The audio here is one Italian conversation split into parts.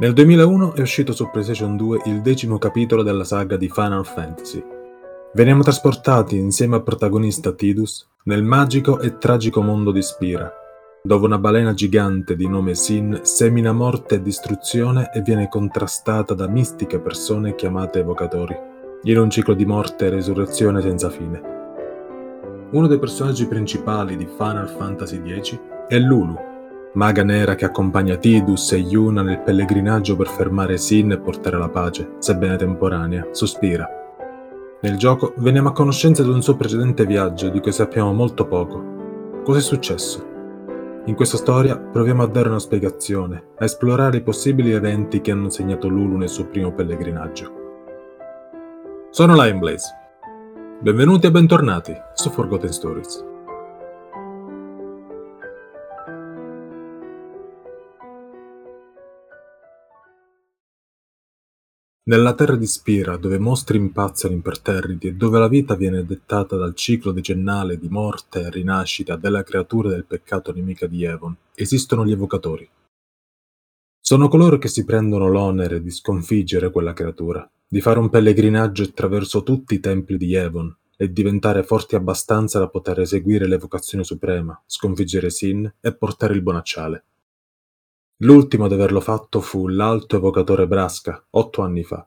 Nel 2001 è uscito su PlayStation 2 il decimo capitolo della saga di Final Fantasy. Veniamo trasportati insieme al protagonista Tidus nel magico e tragico mondo di Spira, dove una balena gigante di nome Sin semina morte e distruzione e viene contrastata da mistiche persone chiamate evocatori, in un ciclo di morte e resurrezione senza fine. Uno dei personaggi principali di Final Fantasy X è Lulu, maga nera che accompagna Tidus e Yuna nel pellegrinaggio per fermare Sin e portare la pace, sebbene temporanea, sospira. Nel gioco veniamo a conoscenza di un suo precedente viaggio di cui sappiamo molto poco. Cos'è successo? In questa storia proviamo a dare una spiegazione, a esplorare i possibili eventi che hanno segnato Lulu nel suo primo pellegrinaggio. Sono Lion Blaze. Benvenuti e bentornati su Forgotten Stories. Nella terra di Spira, dove mostri impazzano imperterriti e dove la vita viene dettata dal ciclo decennale di morte e rinascita della creatura del peccato nemica di Evon, esistono gli evocatori. Sono coloro che si prendono l'onere di sconfiggere quella creatura, di fare un pellegrinaggio attraverso tutti i templi di Evon e diventare forti abbastanza da poter eseguire l'evocazione suprema, sconfiggere Sin e portare il bonacciale. L'ultimo ad averlo fatto fu l'Alto Evocatore Brasca, otto anni fa.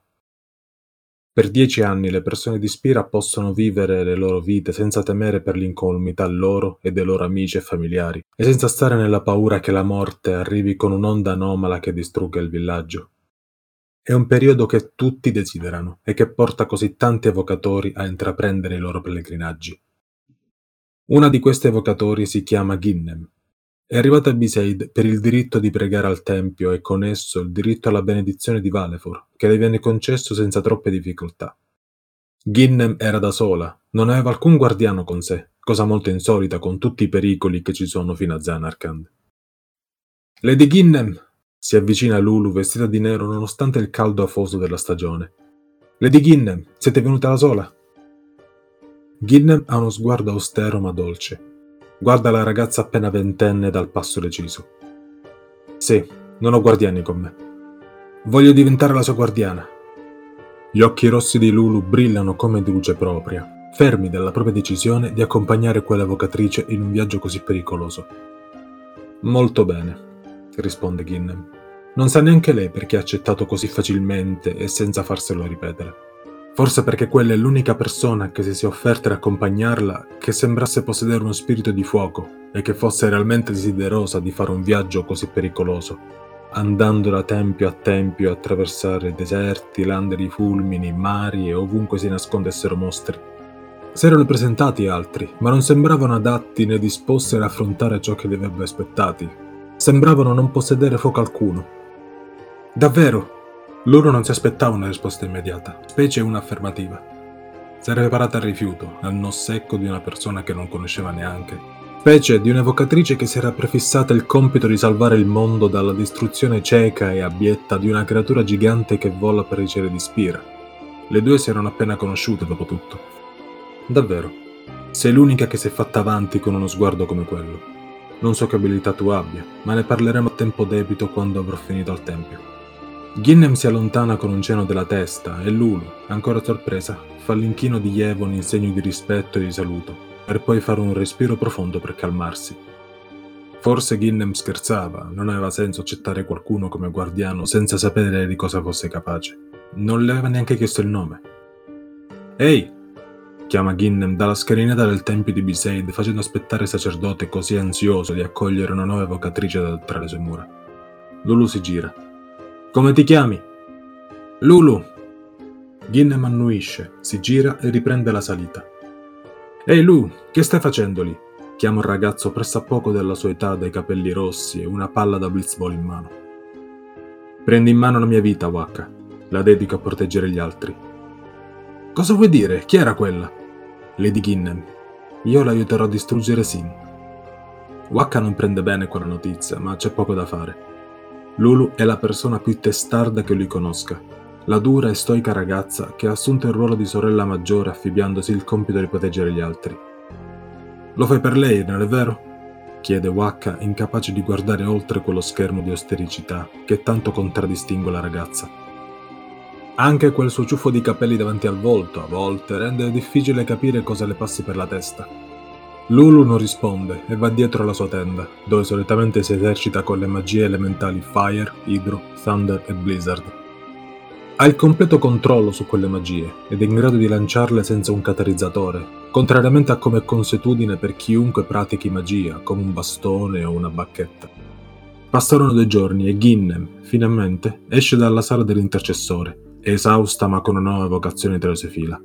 Per dieci anni le persone di Spira possono vivere le loro vite senza temere per l'incolumità loro e dei loro amici e familiari, e senza stare nella paura che la morte arrivi con un'onda anomala che distrugga il villaggio. È un periodo che tutti desiderano e che porta così tanti evocatori a intraprendere i loro pellegrinaggi. Una di questi evocatori si chiama Ginnem, è arrivata Besaid per il diritto di pregare al tempio e con esso il diritto alla benedizione di Valefor, che le viene concesso senza troppe difficoltà. Ginnem era da sola, non aveva alcun guardiano con sé, cosa molto insolita con tutti i pericoli che ci sono fino a Zanarkand. Lady Ginnem si avvicina a Lulu vestita di nero nonostante il caldo afoso della stagione. Lady Ginnem, siete venuta da sola? Ginnem ha uno sguardo austero ma dolce. Guarda la ragazza appena ventenne dal passo deciso. Sì, non ho guardiani con me. Voglio diventare la sua guardiana. Gli occhi rossi di Lulu brillano come di luce propria, fermi dalla propria decisione di accompagnare quell'evocatrice in un viaggio così pericoloso. Molto bene, risponde Ginnem. Non sa neanche lei perché ha accettato così facilmente e senza farselo ripetere. Forse perché quella è l'unica persona che si sia offerta ad accompagnarla che sembrasse possedere uno spirito di fuoco e che fosse realmente desiderosa di fare un viaggio così pericoloso, andando da tempio a tempio a attraversare deserti, lande di fulmini, mari e ovunque si nascondessero mostri. Si erano presentati altri, ma non sembravano adatti né disposti ad affrontare ciò che li avrebbe aspettati. Sembravano non possedere fuoco alcuno. Davvero, loro non si aspettava una risposta immediata, specie un'affermativa. Si era preparata al rifiuto, al no secco di una persona che non conosceva neanche, specie di un'evocatrice che si era prefissata il compito di salvare il mondo dalla distruzione cieca e abietta di una creatura gigante che vola per i cieli di Spira. Le due si erano appena conosciute dopo tutto. Davvero, sei l'unica che si è fatta avanti con uno sguardo come quello. Non so che abilità tu abbia, ma ne parleremo a tempo debito quando avrò finito al tempio. Ginnem si allontana con un cenno della testa e Lulu, ancora sorpresa, fa l'inchino di Yevon in segno di rispetto e di saluto, per poi fare un respiro profondo per calmarsi. Forse Ginnem scherzava, non aveva senso accettare qualcuno come guardiano senza sapere di cosa fosse capace. Non le aveva neanche chiesto il nome. Ehi! chiama Ginnem dalla scalinata del tempio di Biseid facendo aspettare il sacerdote così ansioso di accogliere una nuova evocatrice da tra le sue mura. Lulu si gira come ti chiami? Lulu. Ginnem annuisce, si gira e riprende la salita. Ehi Lu, che stai facendo lì? Chiama un ragazzo pressappoco della sua età dai capelli rossi e una palla da blitzball in mano. Prendi in mano la mia vita, Waka. La dedico a proteggere gli altri. Cosa vuoi dire? Chi era quella? Lady Ginnem. Io l'aiuterò a distruggere Sin. Waka non prende bene quella notizia, ma c'è poco da fare. Lulu è la persona più testarda che lui conosca, la dura e stoica ragazza che ha assunto il ruolo di sorella maggiore affibbiandosi il compito di proteggere gli altri. Lo fai per lei, non è vero? chiede Waka, incapace di guardare oltre quello schermo di ostericità che tanto contraddistingue la ragazza. Anche quel suo ciuffo di capelli davanti al volto, a volte, rende difficile capire cosa le passi per la testa. Lulu non risponde e va dietro alla sua tenda, dove solitamente si esercita con le magie elementali Fire, Hydro, Thunder e Blizzard. Ha il completo controllo su quelle magie ed è in grado di lanciarle senza un catalizzatore, contrariamente a come è consuetudine per chiunque pratichi magia, come un bastone o una bacchetta. Passarono due giorni e Ginnem, finalmente, esce dalla sala dell'intercessore esausta ma con una nuova vocazione tra le sue fila.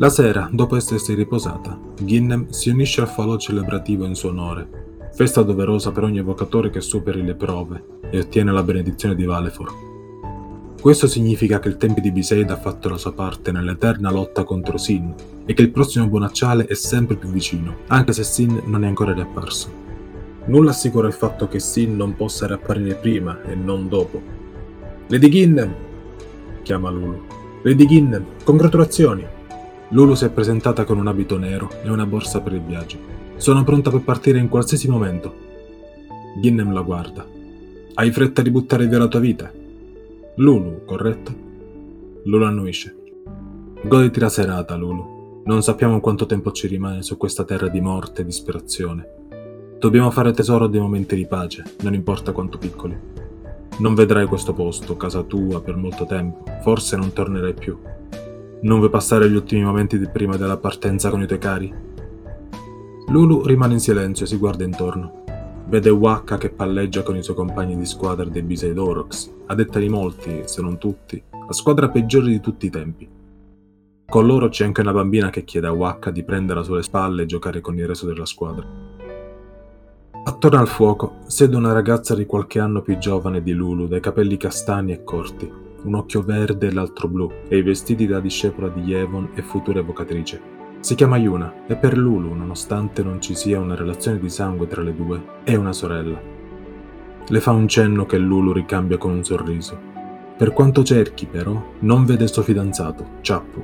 La sera, dopo essersi riposata, Ginnem si unisce al falò celebrativo in suo onore, festa doverosa per ogni evocatore che superi le prove e ottiene la benedizione di Valefor. Questo significa che il Tempio di Biseid ha fatto la sua parte nell'eterna lotta contro Sin e che il prossimo Bonacciale è sempre più vicino, anche se Sin non è ancora riapparso. Nulla assicura il fatto che Sin non possa riapparire prima e non dopo, Lady Ginnem! chiama Lulu. Lady Ginnem, congratulazioni! Lulu si è presentata con un abito nero e una borsa per il viaggio. Sono pronta per partire in qualsiasi momento. Ginnem la guarda. Hai fretta di buttare via la tua vita? Lulu, corretto? Lulu annuisce. Goditi la serata, Lulu. Non sappiamo quanto tempo ci rimane su questa terra di morte e disperazione. Dobbiamo fare tesoro dei momenti di pace, non importa quanto piccoli. Non vedrai questo posto, casa tua, per molto tempo. Forse non tornerai più. Non vuoi passare gli ultimi momenti di prima della partenza con i tuoi cari? Lulu rimane in silenzio e si guarda intorno. Vede Waka che palleggia con i suoi compagni di squadra dei Bisei Dorox, a detta di molti, se non tutti, la squadra peggiore di tutti i tempi. Con loro c'è anche una bambina che chiede a Waka di prenderla sulle spalle e giocare con il resto della squadra. Attorno al fuoco siede una ragazza di qualche anno più giovane di Lulu, dai capelli castani e corti, un occhio verde e l'altro blu, e i vestiti da discepola di Yevon e futura evocatrice. Si chiama Yuna e per Lulu, nonostante non ci sia una relazione di sangue tra le due, è una sorella. Le fa un cenno che Lulu ricambia con un sorriso. Per quanto cerchi, però, non vede suo fidanzato, Chappu,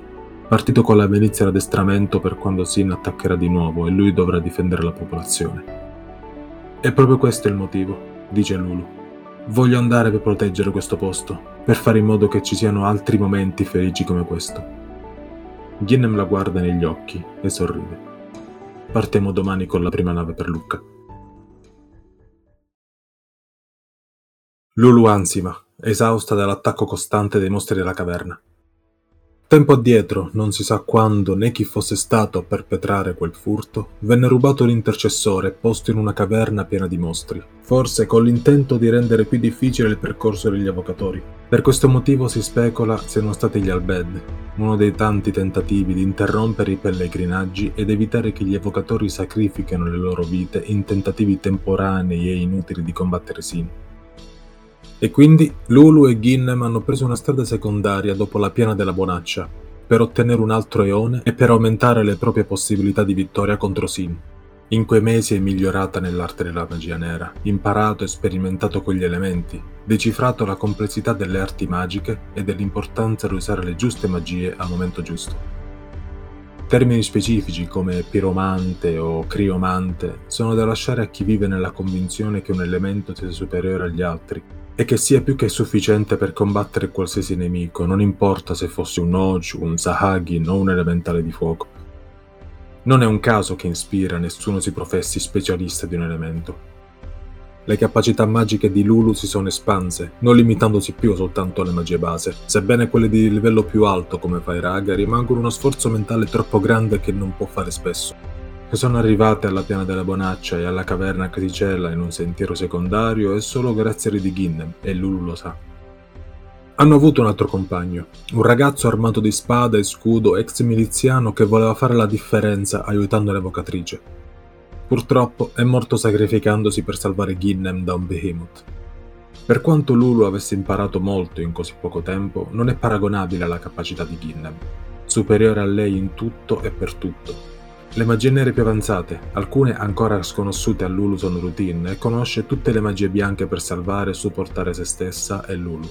partito con la milizia d'addestramento per quando Sin attaccherà di nuovo e lui dovrà difendere la popolazione. E proprio questo è il motivo, dice Lulu. Voglio andare per proteggere questo posto, per fare in modo che ci siano altri momenti felici come questo. Ginnem la guarda negli occhi e sorride. Partiamo domani con la prima nave per Lucca. Lulu ansima, esausta dall'attacco costante dei mostri della caverna. Tempo addietro, non si sa quando né chi fosse stato a perpetrare quel furto, venne rubato l'intercessore posto in una caverna piena di mostri, forse con l'intento di rendere più difficile il percorso degli avvocatori. Per questo motivo si specula siano stati gli Albed, uno dei tanti tentativi di interrompere i pellegrinaggi ed evitare che gli avvocatori sacrifichino le loro vite in tentativi temporanei e inutili di combattere Sin. E quindi Lulu e Ginnem hanno preso una strada secondaria dopo la piana della Bonaccia, per ottenere un altro eone e per aumentare le proprie possibilità di vittoria contro Sin. In quei mesi è migliorata nell'arte della magia nera, imparato e sperimentato quegli elementi, decifrato la complessità delle arti magiche e dell'importanza di usare le giuste magie al momento giusto. Termini specifici come piromante o criomante sono da lasciare a chi vive nella convinzione che un elemento sia superiore agli altri e che sia più che sufficiente per combattere qualsiasi nemico, non importa se fosse un Oju, un Sahagin o un elementale di fuoco. Non è un caso che in Spira nessuno si professi specialista di un elemento. Le capacità magiche di Lulu si sono espanse, non limitandosi più soltanto alle magie base, sebbene quelle di livello più alto come Fairaga rimangono uno sforzo mentale troppo grande che non può fare spesso che sono arrivate alla piana della Bonaccia e alla caverna che in un sentiero secondario è solo grazie a Ginnem, e Lulu lo sa. Hanno avuto un altro compagno, un ragazzo armato di spada e scudo ex miliziano che voleva fare la differenza aiutando l'evocatrice. Purtroppo è morto sacrificandosi per salvare Ginnem da un behemoth. Per quanto Lulu avesse imparato molto in così poco tempo, non è paragonabile alla capacità di Ginnem, superiore a lei in tutto e per tutto, le magie nere più avanzate, alcune ancora sconosciute a Lulu sono routine e conosce tutte le magie bianche per salvare e supportare se stessa e Lulu.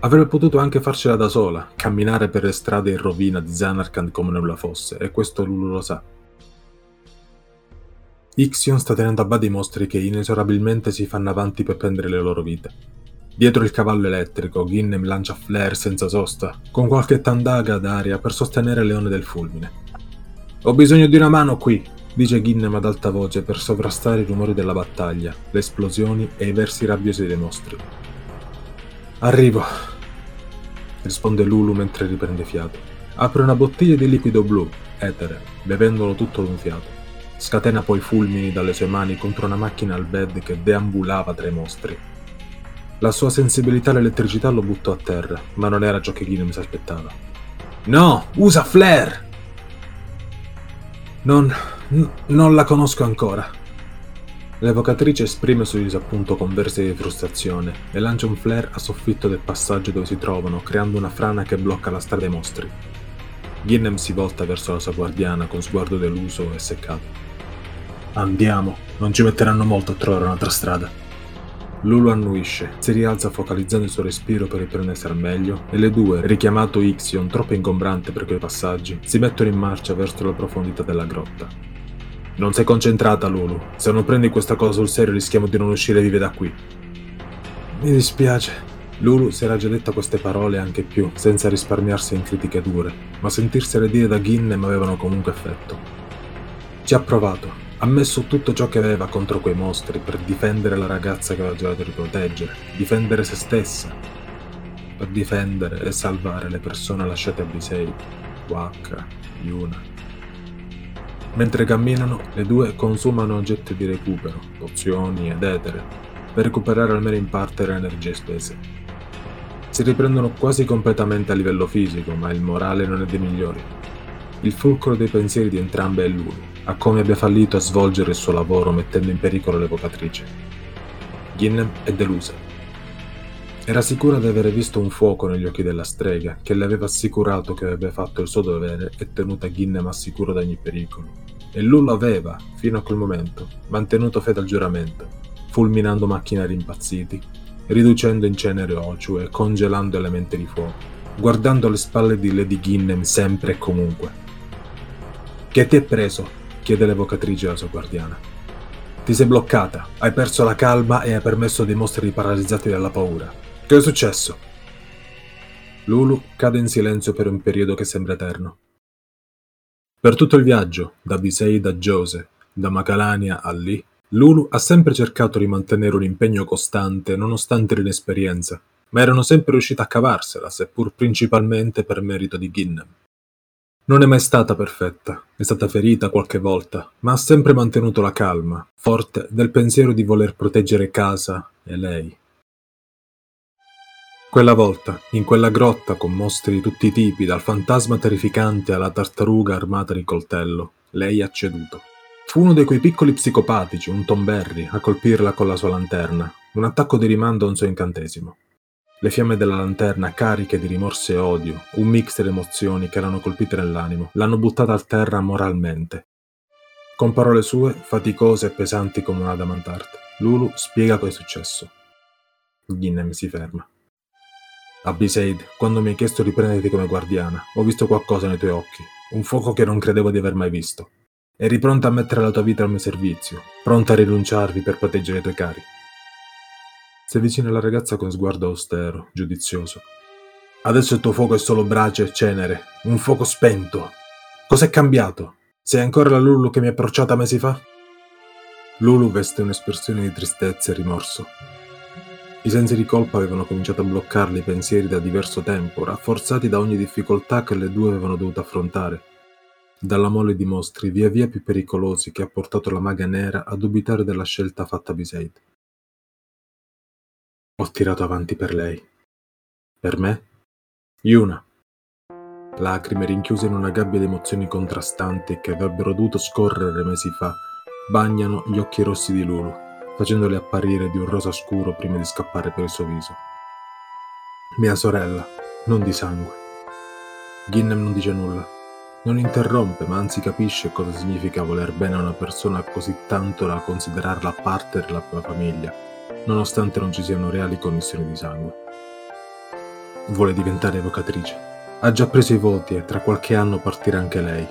Avrebbe potuto anche farcela da sola, camminare per le strade in rovina di Zanarkand come nulla fosse, e questo Lulu lo sa. Ixion sta tenendo a bada i mostri che inesorabilmente si fanno avanti per prendere le loro vite. Dietro il cavallo elettrico, Ginnem lancia flare senza sosta, con qualche tandaga d'aria per sostenere le onde del fulmine. Ho bisogno di una mano qui, dice Ginnem ad alta voce per sovrastare i rumori della battaglia, le esplosioni e i versi rabbiosi dei mostri. Arrivo, risponde Lulu mentre riprende fiato. Apre una bottiglia di liquido blu, etere, bevendolo tutto d'un fiato. Scatena poi fulmini dalle sue mani contro una macchina al bed che deambulava tra i mostri. La sua sensibilità all'elettricità lo buttò a terra, ma non era ciò che Guinness si aspettava. No, usa flare! Non... N- non la conosco ancora. L'evocatrice esprime il suo disappunto con versi di frustrazione e lancia un flare a soffitto del passaggio dove si trovano, creando una frana che blocca la strada ai mostri. Ginnem si volta verso la sua guardiana con sguardo deluso e seccato. Andiamo, non ci metteranno molto a trovare un'altra strada. Lulu annuisce, si rialza focalizzando il suo respiro per riprendersi al meglio e le due, richiamato Ixion troppo ingombrante per quei passaggi, si mettono in marcia verso la profondità della grotta. Non sei concentrata, Lulu. Se non prendi questa cosa sul serio rischiamo di non uscire vive da qui. Mi dispiace. Lulu si era già detta queste parole anche più, senza risparmiarsi in critiche dure, ma sentirsele dire da Ginnem avevano comunque effetto. Ci ha provato, ha messo tutto ciò che aveva contro quei mostri per difendere la ragazza che aveva giocato di proteggere, difendere se stessa, per difendere e salvare le persone lasciate a Bisei, Waka, Yuna. Mentre camminano, le due consumano oggetti di recupero, pozioni ed etere, per recuperare almeno in parte le energie spese. Si riprendono quasi completamente a livello fisico, ma il morale non è dei migliori. Il fulcro dei pensieri di entrambe è lui, a come abbia fallito a svolgere il suo lavoro mettendo in pericolo l'evocatrice. Ginnem è delusa. Era sicura di avere visto un fuoco negli occhi della strega, che le aveva assicurato che avrebbe fatto il suo dovere e tenuta Ginnem al sicuro da ogni pericolo. E lui aveva, fino a quel momento, mantenuto fede al giuramento, fulminando macchinari impazziti, riducendo in cenere Ochu e congelando elementi di fuoco, guardando alle spalle di Lady Ginnem sempre e comunque. Che ti è preso? chiede l'evocatrice alla sua guardiana. Ti sei bloccata, hai perso la calma e hai permesso dei mostri paralizzati dalla paura. Che è successo? Lulu cade in silenzio per un periodo che sembra eterno. Per tutto il viaggio, da Bisei a Jose, da Macalania a lì, Lulu ha sempre cercato di mantenere un impegno costante nonostante l'inesperienza, ma erano sempre riuscita a cavarsela, seppur principalmente per merito di Ginnem. Non è mai stata perfetta, è stata ferita qualche volta, ma ha sempre mantenuto la calma, forte del pensiero di voler proteggere casa e lei. Quella volta, in quella grotta con mostri di tutti i tipi, dal fantasma terrificante alla tartaruga armata di coltello, lei ha ceduto. Fu uno di quei piccoli psicopatici, un Tom Berry, a colpirla con la sua lanterna, un attacco di rimando a un suo incantesimo. Le fiamme della lanterna, cariche di rimorso e odio, un mix di emozioni che erano colpite nell'animo, l'hanno buttata a terra moralmente. Con parole sue, faticose e pesanti come un adamantarte, Lulu spiega cosa è successo. Ginnem si ferma. Abisaid, quando mi hai chiesto di prenderti come guardiana, ho visto qualcosa nei tuoi occhi, un fuoco che non credevo di aver mai visto. Eri pronta a mettere la tua vita al mio servizio, pronta a rinunciarvi per proteggere i tuoi cari. Si avvicina alla ragazza con sguardo austero, giudizioso. Adesso il tuo fuoco è solo brace e cenere, un fuoco spento. Cos'è cambiato? Sei ancora la Lulu che mi ha approcciata mesi fa? Lulu veste un'espressione di tristezza e rimorso. I sensi di colpa avevano cominciato a bloccarle i pensieri da diverso tempo, rafforzati da ogni difficoltà che le due avevano dovuto affrontare. Dalla mole di mostri via via più pericolosi che ha portato la maga nera a dubitare della scelta fatta a Biseid. Ho tirato avanti per lei. Per me? Yuna. Lacrime rinchiuse in una gabbia di emozioni contrastanti che avrebbero dovuto scorrere mesi fa, bagnano gli occhi rossi di Lulu, facendoli apparire di un rosa scuro prima di scappare per il suo viso. Mia sorella, non di sangue. Ginnem non dice nulla. Non interrompe, ma anzi capisce cosa significa voler bene a una persona così tanto da considerarla parte della propria famiglia nonostante non ci siano reali connessioni di sangue. Vuole diventare evocatrice. Ha già preso i voti e tra qualche anno partirà anche lei.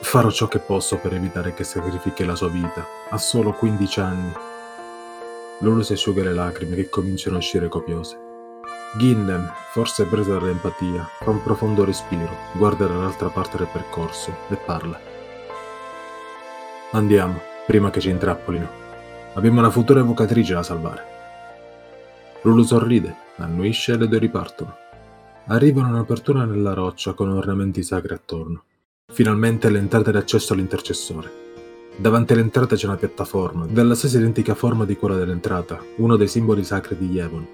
Farò ciò che posso per evitare che sacrifichi la sua vita. Ha solo 15 anni. Lulu si asciuga le lacrime che cominciano a uscire copiose. Ginnem, forse presa dall'empatia, fa un profondo respiro, guarda dall'altra parte del percorso e parla. Andiamo, prima che ci intrappolino. Abbiamo una futura evocatrice da salvare. Lulu sorride, annuisce e le due ripartono. Arrivano a un'apertura nella roccia con ornamenti sacri attorno. Finalmente l'entrata d'accesso all'intercessore. Davanti all'entrata c'è una piattaforma, della stessa identica forma di quella dell'entrata, uno dei simboli sacri di Yevon.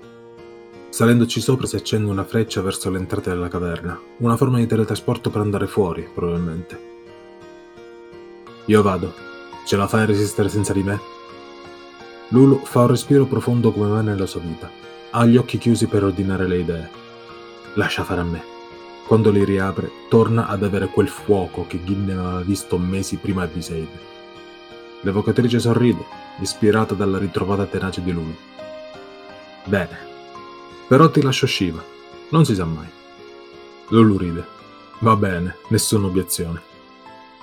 Salendoci sopra si accende una freccia verso l'entrata della caverna, una forma di teletrasporto per andare fuori, probabilmente. Io vado. Ce la fai a resistere senza di me? Lulu fa un respiro profondo come mai nella sua vita. Ha gli occhi chiusi per ordinare le idee. Lascia fare a me. Quando li riapre, torna ad avere quel fuoco che Gimne aveva visto mesi prima a Viseide. L'evocatrice sorride, ispirata dalla ritrovata tenacia di lui. Bene, però ti lascio Shiva, non si sa mai. Lulu ride. Va bene, nessuna obiezione.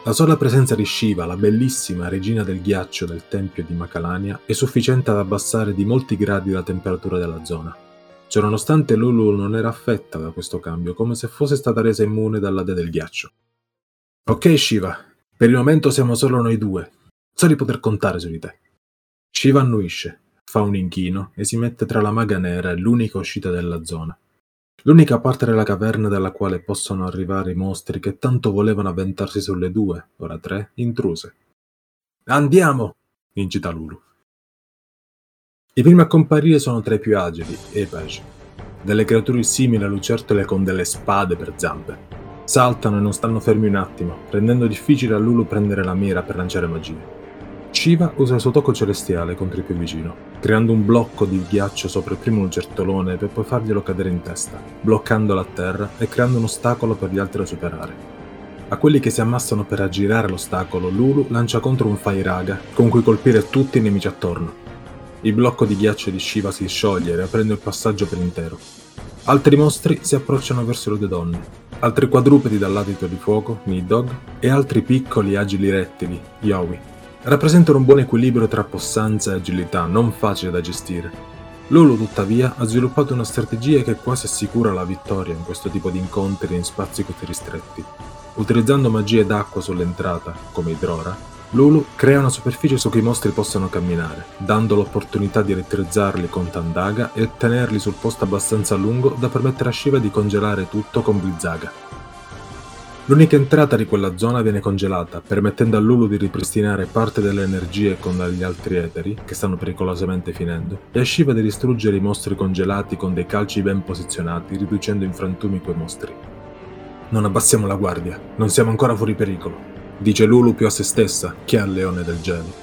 La sola presenza di Shiva, la bellissima regina del ghiaccio del tempio di Macalania, è sufficiente ad abbassare di molti gradi la temperatura della zona. Ciononostante Lulu non era affetta da questo cambio, come se fosse stata resa immune dalla dea del ghiaccio. Ok Shiva, per il momento siamo solo noi due. So di poter contare su di te. Shiva annuisce, fa un inchino e si mette tra la maga nera e l'unica uscita della zona. L'unica parte della caverna dalla quale possono arrivare i mostri che tanto volevano avventarsi sulle due, ora tre, intruse. Andiamo! incita Lulu. I primi a comparire sono tra i più agili, Epage, delle creature simili a lucertole con delle spade per zampe. Saltano e non stanno fermi un attimo, rendendo difficile a Lulu prendere la mira per lanciare magie. Shiva usa il suo tocco celestiale contro il più vicino, creando un blocco di ghiaccio sopra il primo lucertolone per poi farglielo cadere in testa, bloccandolo a terra e creando un ostacolo per gli altri da superare. A quelli che si ammassano per aggirare l'ostacolo, Lulu lancia contro un Fairaga con cui colpire tutti i nemici attorno. Il blocco di ghiaccio di Shiva si scioglie, riaprendo il passaggio per intero. Altri mostri si approcciano verso le due donne. Altri quadrupedi dall'adito di fuoco, Nidog, e altri piccoli agili rettili, Yowie. Rappresentano un buon equilibrio tra possanza e agilità, non facile da gestire. Lulu, tuttavia, ha sviluppato una strategia che quasi assicura la vittoria in questo tipo di incontri in spazi così ristretti. Utilizzando magie d'acqua sull'entrata, come Idrora, Lulu crea una superficie su cui i mostri possano camminare, dando l'opportunità di elettrizzarli con Tandaga e tenerli sul posto abbastanza lungo da permettere a Shiva di congelare tutto con Blizzaga. L'unica entrata di quella zona viene congelata, permettendo a Lulu di ripristinare parte delle energie con gli altri eteri, che stanno pericolosamente finendo, e a Shiva di distruggere i mostri congelati con dei calci ben posizionati, riducendo in frantumi quei mostri. Non abbassiamo la guardia, non siamo ancora fuori pericolo, dice Lulu più a se stessa che al leone del gelo.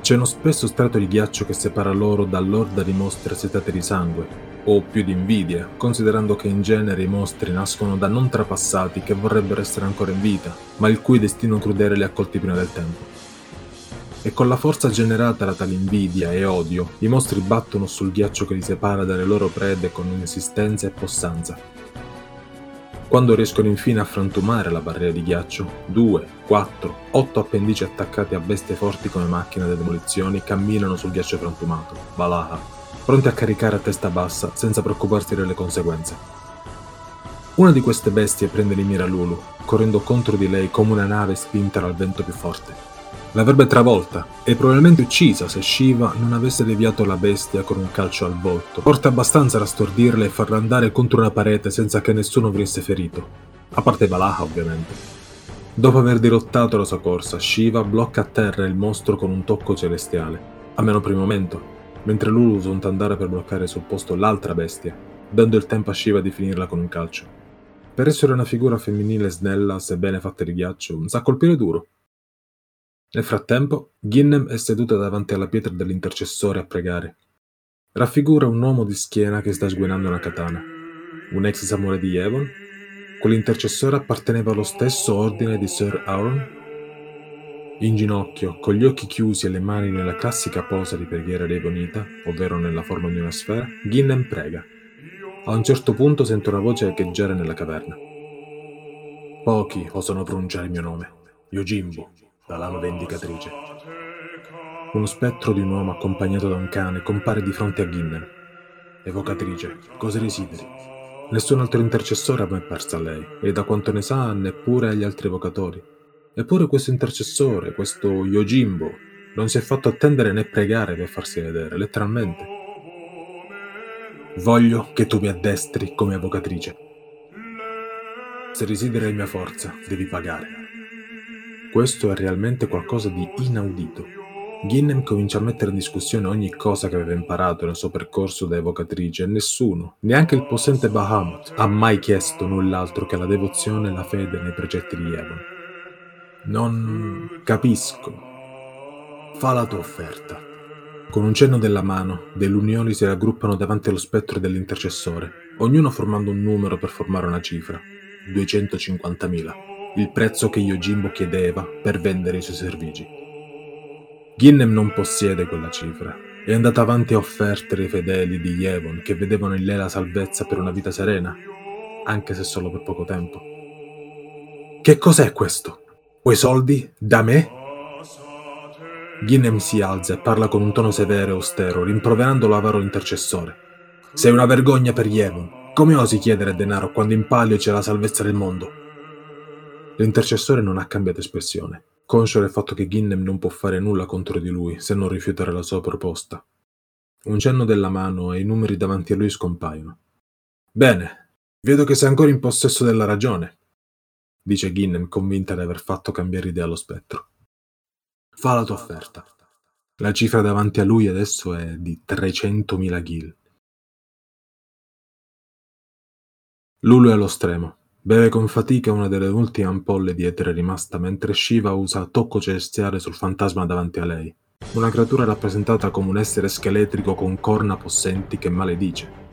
C'è uno spesso strato di ghiaccio che separa loro dall'orda di mostri assetate di sangue, o più di invidia, considerando che in genere i mostri nascono da non trapassati che vorrebbero essere ancora in vita, ma il cui destino crudele li ha colti prima del tempo. E con la forza generata da tale invidia e odio, i mostri battono sul ghiaccio che li separa dalle loro prede con insistenza e possanza, quando riescono infine a frantumare la barriera di ghiaccio, due, quattro, otto appendici attaccati a bestie forti come macchine da demolizioni camminano sul ghiaccio frantumato, Valaha, pronti a caricare a testa bassa senza preoccuparsi delle conseguenze. Una di queste bestie prende di mira Lulu, correndo contro di lei come una nave spinta dal vento più forte. L'avrebbe travolta e probabilmente uccisa se Shiva non avesse deviato la bestia con un calcio al volto, forte abbastanza da stordirla e farla andare contro una parete senza che nessuno venisse ferito, a parte Valaha ovviamente. Dopo aver dirottato la sua corsa, Shiva blocca a terra il mostro con un tocco celestiale, almeno per il momento, mentre Lulu usa un tandare per bloccare sul posto l'altra bestia, dando il tempo a Shiva di finirla con un calcio. Per essere una figura femminile snella, sebbene fatta di ghiaccio, sa colpire duro, nel frattempo, Ginnem è seduta davanti alla pietra dell'intercessore a pregare. Raffigura un uomo di schiena che sta sguainando una katana. Un ex samurai di Yevon? Quell'intercessore apparteneva allo stesso ordine di Sir Aaron? In ginocchio, con gli occhi chiusi e le mani nella classica posa di preghiera dei ovvero nella forma di una sfera, Ginnem prega. A un certo punto sente una voce echeggiare nella caverna. Pochi osano pronunciare il mio nome. Yojimbo, la lama vendicatrice. Uno spettro di un uomo accompagnato da un cane compare di fronte a Ginnem. Evocatrice, cosa desideri? Nessun altro intercessore ha mai persa a lei, e da quanto ne sa, neppure agli altri evocatori. Eppure questo intercessore, questo Yojimbo, non si è fatto attendere né pregare per farsi vedere, letteralmente. Voglio che tu mi addestri come avvocatrice. Se resideri la mia forza, devi pagare. Questo è realmente qualcosa di inaudito. Ginnem comincia a mettere in discussione ogni cosa che aveva imparato nel suo percorso da evocatrice e nessuno, neanche il possente Bahamut, ha mai chiesto null'altro che la devozione e la fede nei precetti di Evon. Non capisco. Fa la tua offerta. Con un cenno della mano, dei lunioli si raggruppano davanti allo spettro dell'intercessore, ognuno formando un numero per formare una cifra. 250.000, il prezzo che Yojimbo chiedeva per vendere i suoi servigi. Ginnem non possiede quella cifra. È andata avanti a offerte ai fedeli di Yevon che vedevano in lei la salvezza per una vita serena, anche se solo per poco tempo. Che cos'è questo? Quei soldi? Da me? Ginnem si alza e parla con un tono severo e austero, rimproverando l'avaro intercessore. Sei una vergogna per Yevon. Come osi chiedere denaro quando in palio c'è la salvezza del mondo? L'intercessore non ha cambiato espressione conscio del fatto che Ginnem non può fare nulla contro di lui se non rifiutare la sua proposta. Un cenno della mano e i numeri davanti a lui scompaiono. Bene, vedo che sei ancora in possesso della ragione, dice Ginnem convinta di aver fatto cambiare idea allo spettro. Fa la tua offerta. La cifra davanti a lui adesso è di 300.000 gil. Lulu è allo stremo. Beve con fatica una delle ultime ampolle di etere rimasta mentre Shiva usa tocco celestiale sul fantasma davanti a lei. Una creatura rappresentata come un essere scheletrico con corna possenti che maledice.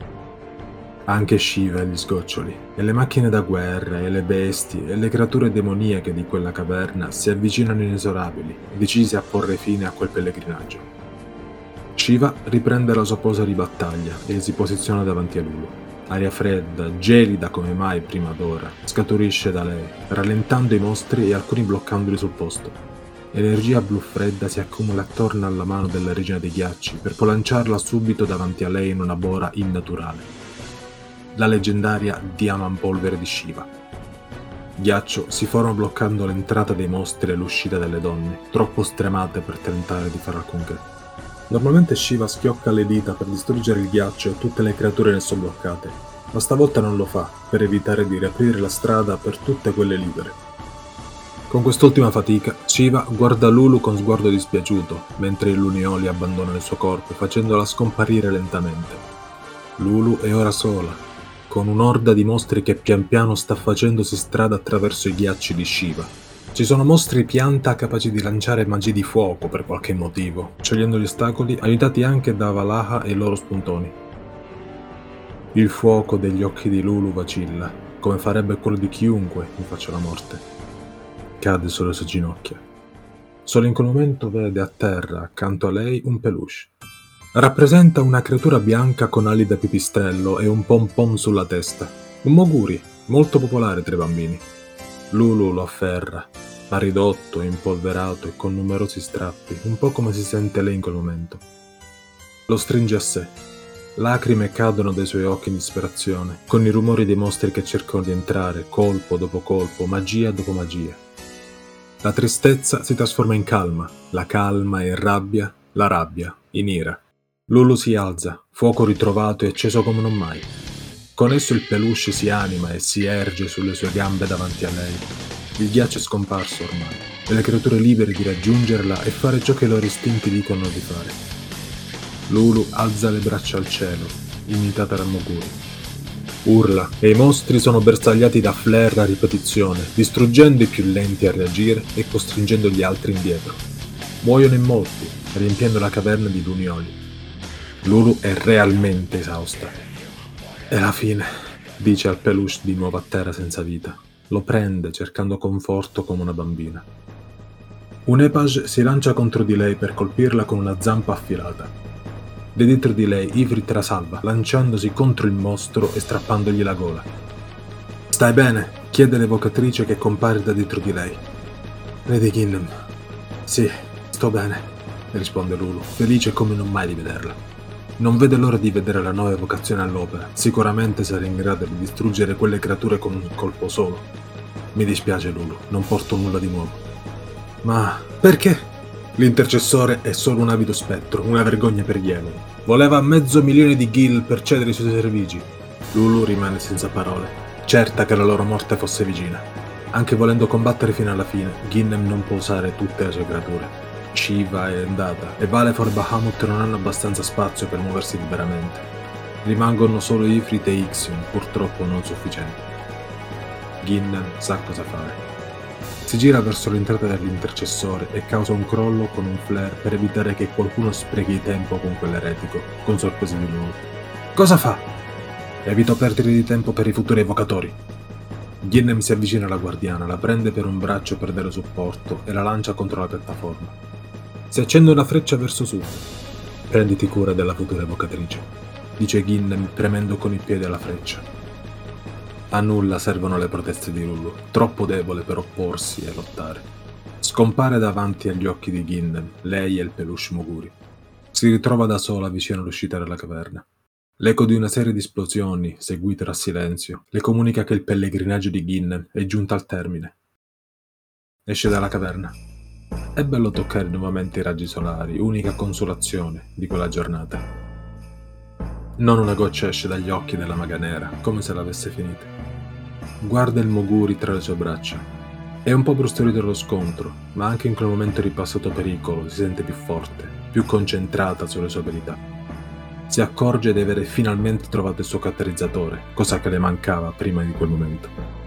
Anche Shiva e gli sgoccioli, e le macchine da guerra, e le bestie, e le creature demoniache di quella caverna si avvicinano inesorabili, decisi a porre fine a quel pellegrinaggio. Shiva riprende la sua posa di battaglia e si posiziona davanti a Lulu. Aria fredda, gelida come mai prima d'ora, scaturisce da lei, rallentando i mostri e alcuni bloccandoli sul posto. Energia blu fredda si accumula attorno alla mano della regina dei ghiacci per poi lanciarla subito davanti a lei in una bora innaturale. La leggendaria Diamantpolvere di Shiva. Ghiaccio si forma bloccando l'entrata dei mostri e l'uscita delle donne, troppo stremate per tentare di fare alcunché. Normalmente Shiva schiocca le dita per distruggere il ghiaccio e tutte le creature ne sono bloccate, ma stavolta non lo fa per evitare di riaprire la strada per tutte quelle libere. Con quest'ultima fatica, Shiva guarda Lulu con sguardo dispiaciuto, mentre i lunioli abbandonano il suo corpo, facendola scomparire lentamente. Lulu è ora sola, con un'orda di mostri che pian piano sta facendosi strada attraverso i ghiacci di Shiva. Ci sono mostri pianta capaci di lanciare magie di fuoco per qualche motivo, sciogliendo gli ostacoli, aiutati anche da Valaha e i loro spuntoni. Il fuoco degli occhi di Lulu vacilla, come farebbe quello di chiunque in faccia alla morte. Cade sulle sue ginocchia. Solo in quel momento vede a terra, accanto a lei, un peluche. Rappresenta una creatura bianca con ali da pipistrello e un pom pom sulla testa. Un moguri, molto popolare tra i bambini. Lulu lo afferra, ma ridotto, impolverato e con numerosi strappi, un po' come si sente lei in quel momento. Lo stringe a sé. Lacrime cadono dai suoi occhi in disperazione, con i rumori dei mostri che cercano di entrare, colpo dopo colpo, magia dopo magia. La tristezza si trasforma in calma, la calma in rabbia, la rabbia in ira. Lulu si alza, fuoco ritrovato e acceso come non mai. Con esso il peluche si anima e si erge sulle sue gambe davanti a lei. Il ghiaccio è scomparso ormai, e le creature libere di raggiungerla e fare ciò che i loro istinti dicono di fare. Lulu alza le braccia al cielo, imitata da Moguri. Urla, e i mostri sono bersagliati da flare a ripetizione, distruggendo i più lenti a reagire e costringendo gli altri indietro. Muoiono in molti, riempiendo la caverna di lunioli. Lulu è realmente esausta è la fine, dice al peluche di nuovo a terra senza vita. Lo prende cercando conforto come una bambina. Un Epage si lancia contro di lei per colpirla con una zampa affilata. Da dietro di lei Ivrit la salva, lanciandosi contro il mostro e strappandogli la gola. Stai bene? chiede l'evocatrice che compare da dietro di lei. Lady Ginnem. Sì, sto bene, risponde Lulu, felice come non mai di vederla. Non vede l'ora di vedere la nuova evocazione all'opera. Sicuramente sarà in grado di distruggere quelle creature con un colpo solo. Mi dispiace, Lulu, non porto nulla di nuovo. Ma perché? L'intercessore è solo un avido spettro, una vergogna per Evo. Voleva mezzo milione di gil per cedere i suoi servigi. Lulu rimane senza parole, certa che la loro morte fosse vicina. Anche volendo combattere fino alla fine, Ginnem non può usare tutte le sue creature. Shiva è andata e Valefor e Bahamut non hanno abbastanza spazio per muoversi liberamente. Rimangono solo Ifrit e Ixion, purtroppo non sufficienti. Ginnem sa cosa fare. Si gira verso l'entrata dell'intercessore e causa un crollo con un flare per evitare che qualcuno sprechi tempo con quell'eretico, con sorprese di nuovo. Cosa fa? Evito perdere di tempo per i futuri evocatori. Ginnem si avvicina alla guardiana, la prende per un braccio per dare supporto e la lancia contro la piattaforma. Si accende una freccia verso sud. Prenditi cura della futura evocatrice, dice Ginnem premendo con il piede la freccia. A nulla servono le proteste di Lulu, troppo debole per opporsi e lottare. Scompare davanti agli occhi di Gindem, lei e il peluche Moguri. Si ritrova da sola vicino all'uscita della caverna. L'eco di una serie di esplosioni, seguite dal silenzio, le comunica che il pellegrinaggio di Gindem è giunto al termine. Esce dalla caverna. È bello toccare nuovamente i raggi solari, unica consolazione di quella giornata. Non una goccia esce dagli occhi della maga nera, come se l'avesse finita. Guarda il Moguri tra le sue braccia. È un po' bruscolito dallo scontro, ma anche in quel momento di passato pericolo si sente più forte, più concentrata sulle sue abilità. Si accorge di avere finalmente trovato il suo catalizzatore, cosa che le mancava prima di quel momento.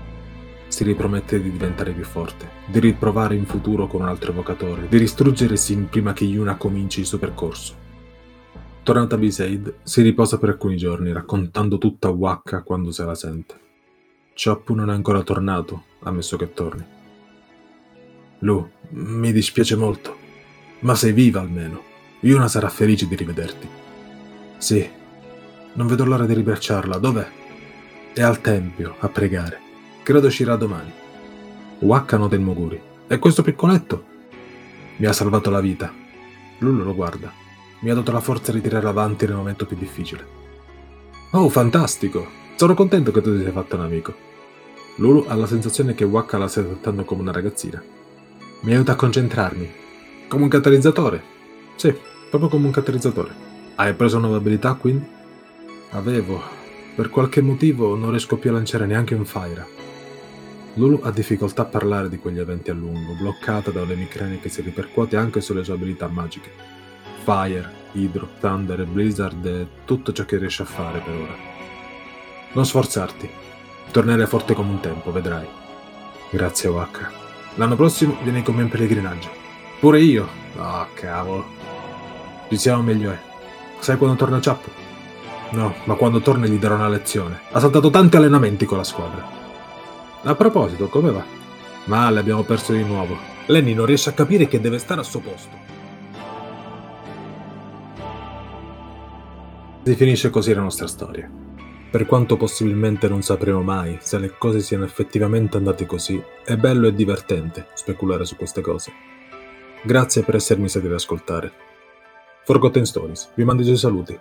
Si ripromette di diventare più forte, di riprovare in futuro con un altro evocatore, di distruggere Sim prima che Yuna cominci il suo percorso. Tornata a Besaid, si riposa per alcuni giorni, raccontando tutta a Waka quando se la sente. Choppu non è ancora tornato, ammesso che torni. Lu, mi dispiace molto, ma sei viva almeno. Yuna sarà felice di rivederti. Sì, non vedo l'ora di ribracciarla. Dov'è? È al tempio, a pregare. Credo uscirà domani. Wakkano del Moguri. E questo piccoletto? Mi ha salvato la vita. Lulu lo guarda. Mi ha dato la forza di tirare avanti nel momento più difficile. Oh, fantastico! Sono contento che tu ti sei fatto un amico. Lulu ha la sensazione che Waka la stia trattando come una ragazzina. Mi aiuta a concentrarmi. Come un catalizzatore. Sì, proprio come un catalizzatore. Hai preso nuove abilità quindi? Avevo. Per qualche motivo non riesco più a lanciare neanche un fire. Lulu ha difficoltà a parlare di quegli eventi a lungo, bloccata da un emicrania che si ripercuote anche sulle sue abilità magiche. Fire, Hydro, Thunder e Blizzard è tutto ciò che riesce a fare per ora. Non sforzarti. Tornerai forte come un tempo, vedrai. Grazie, Waka. L'anno prossimo vieni con me in pellegrinaggio. Pure io. Oh, cavolo. Più siamo meglio è. Sai quando torna Ciappo? No, ma quando torna gli darò una lezione. Ha saltato tanti allenamenti con la squadra. A proposito, come va? Male, abbiamo perso di nuovo. Lenny non riesce a capire che deve stare al suo posto. Si finisce così la nostra storia. Per quanto possibilmente non sapremo mai se le cose siano effettivamente andate così, è bello e divertente speculare su queste cose. Grazie per essermi stati ad ascoltare. Forgotten Stories, vi mando i suoi saluti.